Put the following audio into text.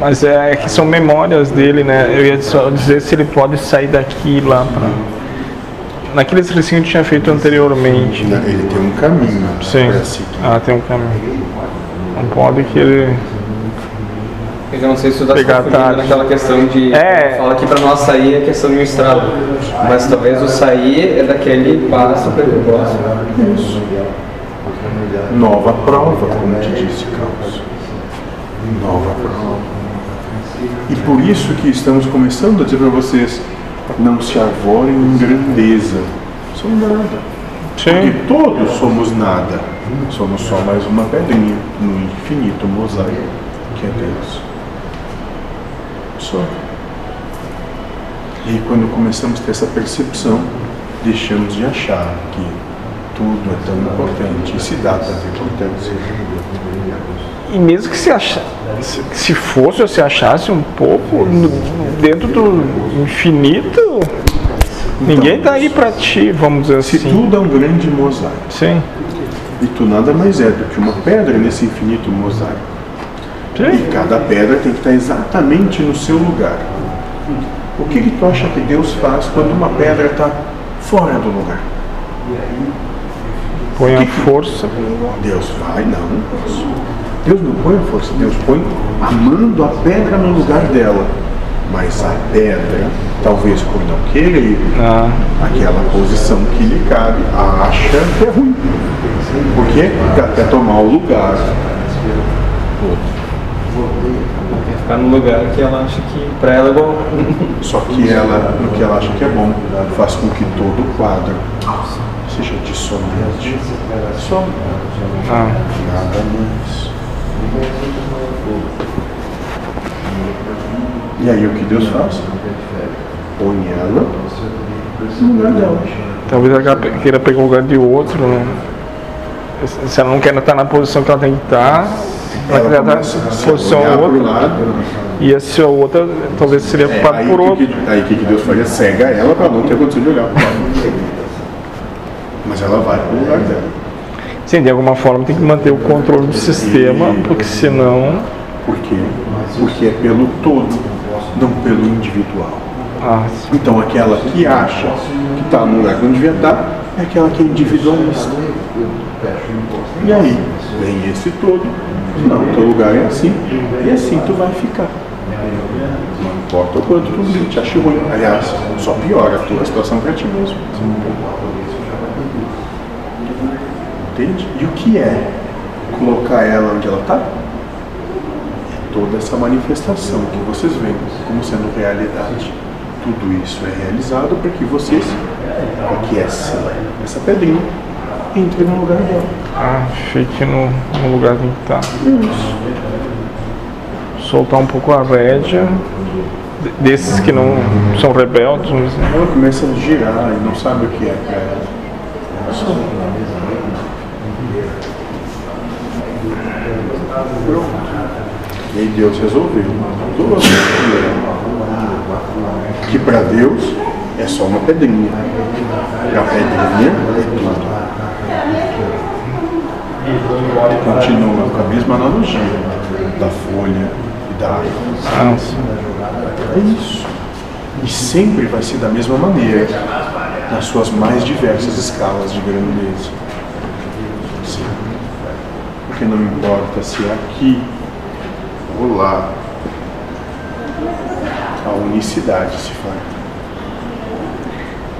Mas é, que são memórias dele, né? Eu ia só dizer se ele pode sair daqui e lá pra. Naquele exercício que tinha feito anteriormente. Né, Ele tem um caminho Sim. para seguir. Ah, tem um caminho. Não pode que ele. Eu não sei se tu tá se naquela questão de. É. Fala que pra nós sair é questão de um estrado. Mas talvez o sair é daquele passo para o próximo. Isso. Nova prova, como te disse, Carlos. Nova prova. E por isso que estamos começando a dizer para vocês, não se arvorem em grandeza. São nada. Sim. Porque todos somos nada. Somos só mais uma pedrinha no infinito mosaico que é Deus. Só. E quando começamos a ter essa percepção, deixamos de achar que tudo é tão importante e se dá tanta importância. E mesmo que se, acha, se- se fosse ou se achasse um pouco no- dentro do infinito, ninguém tá aí pra ti, vamos dizer Se assim. tudo é um grande mosaico, Sim. e tu nada mais é do que uma pedra nesse infinito mosaico, Sim. E cada pedra tem que estar exatamente no seu lugar. O que, que tu acha que Deus faz quando uma pedra está fora do lugar? Põe a força. Deus vai, não. Deus não põe a força, Deus põe amando a pedra no lugar dela. Mas a pedra, talvez por não querer, Ah, aquela posição que lhe cabe, acha que é ruim. Por quê? Porque até tomar o lugar. Quer ficar no lugar que ela acha que pra ela é bom. Só que ela, no que ela acha que é bom, faz com que todo o quadro seja dissonante. Só ah. nada mais. E aí o que Deus faz? Põe ela no lugar dela. Talvez ela queira pegar o lugar de outro, né? Se ela não quer estar na posição que ela tem que estar, ela quer estar na posição outra. lado. E essa outra talvez seria É, ocupado aí por o outro. que, aí o que, Deus faria? Cega ela para não ter condição de olhar. Mas ela vai pro lugar dela. Sim, de alguma forma tem que manter o controle do sistema, porque senão. Por quê? Porque é pelo todo, não pelo individual. Ah, Então aquela que acha que está no lugar que não devia estar é aquela que é individualista. E aí, vem esse todo, não, teu lugar é assim, e assim tu vai ficar. Não importa o quanto tu te ache ruim. Aliás, só piora a tua situação para ti mesmo. Entende? E o que é colocar ela onde ela está? É toda essa manifestação que vocês veem como sendo realidade. Tudo isso é realizado para que vocês, que essa, essa pedrinha, entre no lugar dela. ah fique no, no lugar que que estar. Soltar um pouco a rédea. de- Desses que não são rebeldes. Ela começa a girar e não sabe o que é para ela. Só. E Deus resolveu. Que para Deus é só uma pedrinha. Para a pedrinha é tudo. Continua com a mesma analogia da folha e da árvore. É isso. E sempre vai ser da mesma maneira, nas suas mais diversas escalas de grandeza. Porque não importa se é aqui ou lá, a unicidade se faz.